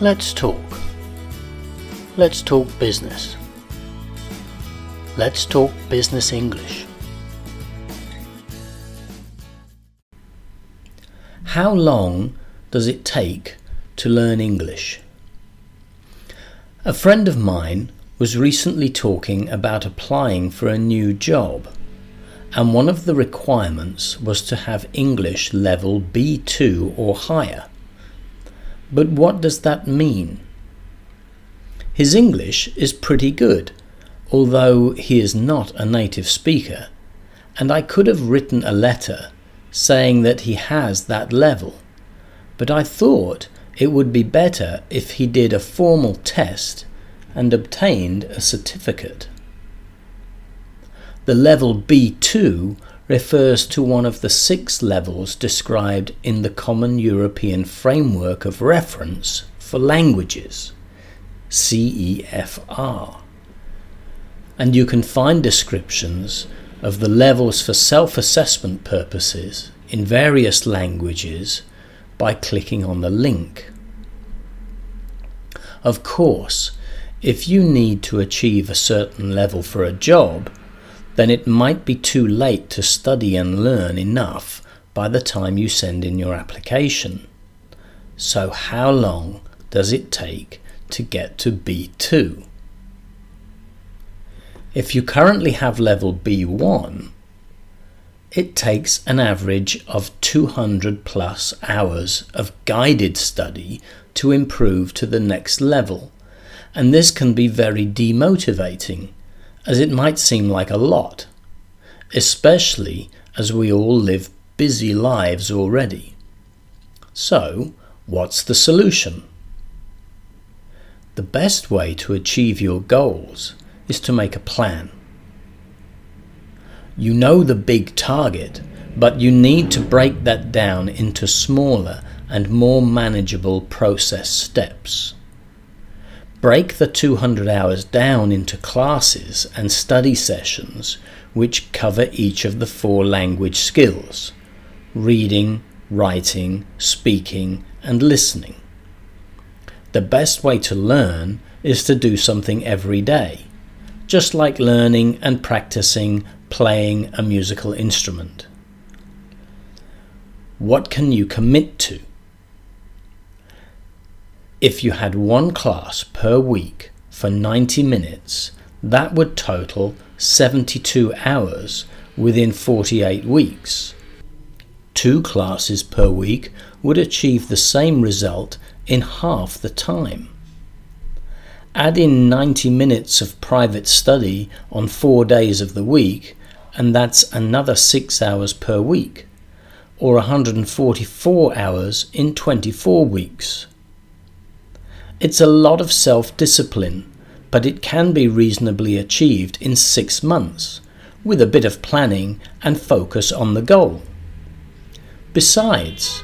Let's talk. Let's talk business. Let's talk business English. How long does it take to learn English? A friend of mine was recently talking about applying for a new job, and one of the requirements was to have English level B2 or higher. But what does that mean? His English is pretty good, although he is not a native speaker, and I could have written a letter saying that he has that level. But I thought it would be better if he did a formal test and obtained a certificate. The level B2 refers to one of the six levels described in the Common European Framework of Reference for Languages, CEFR. And you can find descriptions of the levels for self assessment purposes in various languages by clicking on the link. Of course, if you need to achieve a certain level for a job, then it might be too late to study and learn enough by the time you send in your application. So, how long does it take to get to B2? If you currently have level B1, it takes an average of 200 plus hours of guided study to improve to the next level, and this can be very demotivating as it might seem like a lot, especially as we all live busy lives already. So, what's the solution? The best way to achieve your goals is to make a plan. You know the big target, but you need to break that down into smaller and more manageable process steps. Break the 200 hours down into classes and study sessions which cover each of the four language skills reading, writing, speaking, and listening. The best way to learn is to do something every day, just like learning and practicing playing a musical instrument. What can you commit to? If you had one class per week for 90 minutes, that would total 72 hours within 48 weeks. Two classes per week would achieve the same result in half the time. Add in 90 minutes of private study on four days of the week, and that's another six hours per week, or 144 hours in 24 weeks. It's a lot of self discipline, but it can be reasonably achieved in six months, with a bit of planning and focus on the goal. Besides,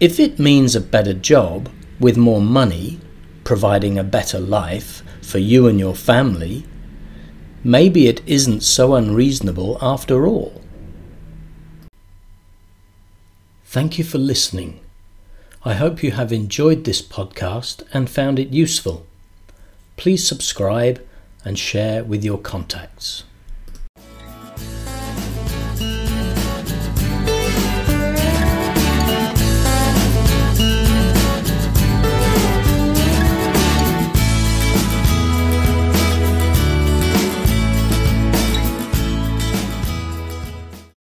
if it means a better job with more money, providing a better life for you and your family, maybe it isn't so unreasonable after all. Thank you for listening. I hope you have enjoyed this podcast and found it useful. Please subscribe and share with your contacts.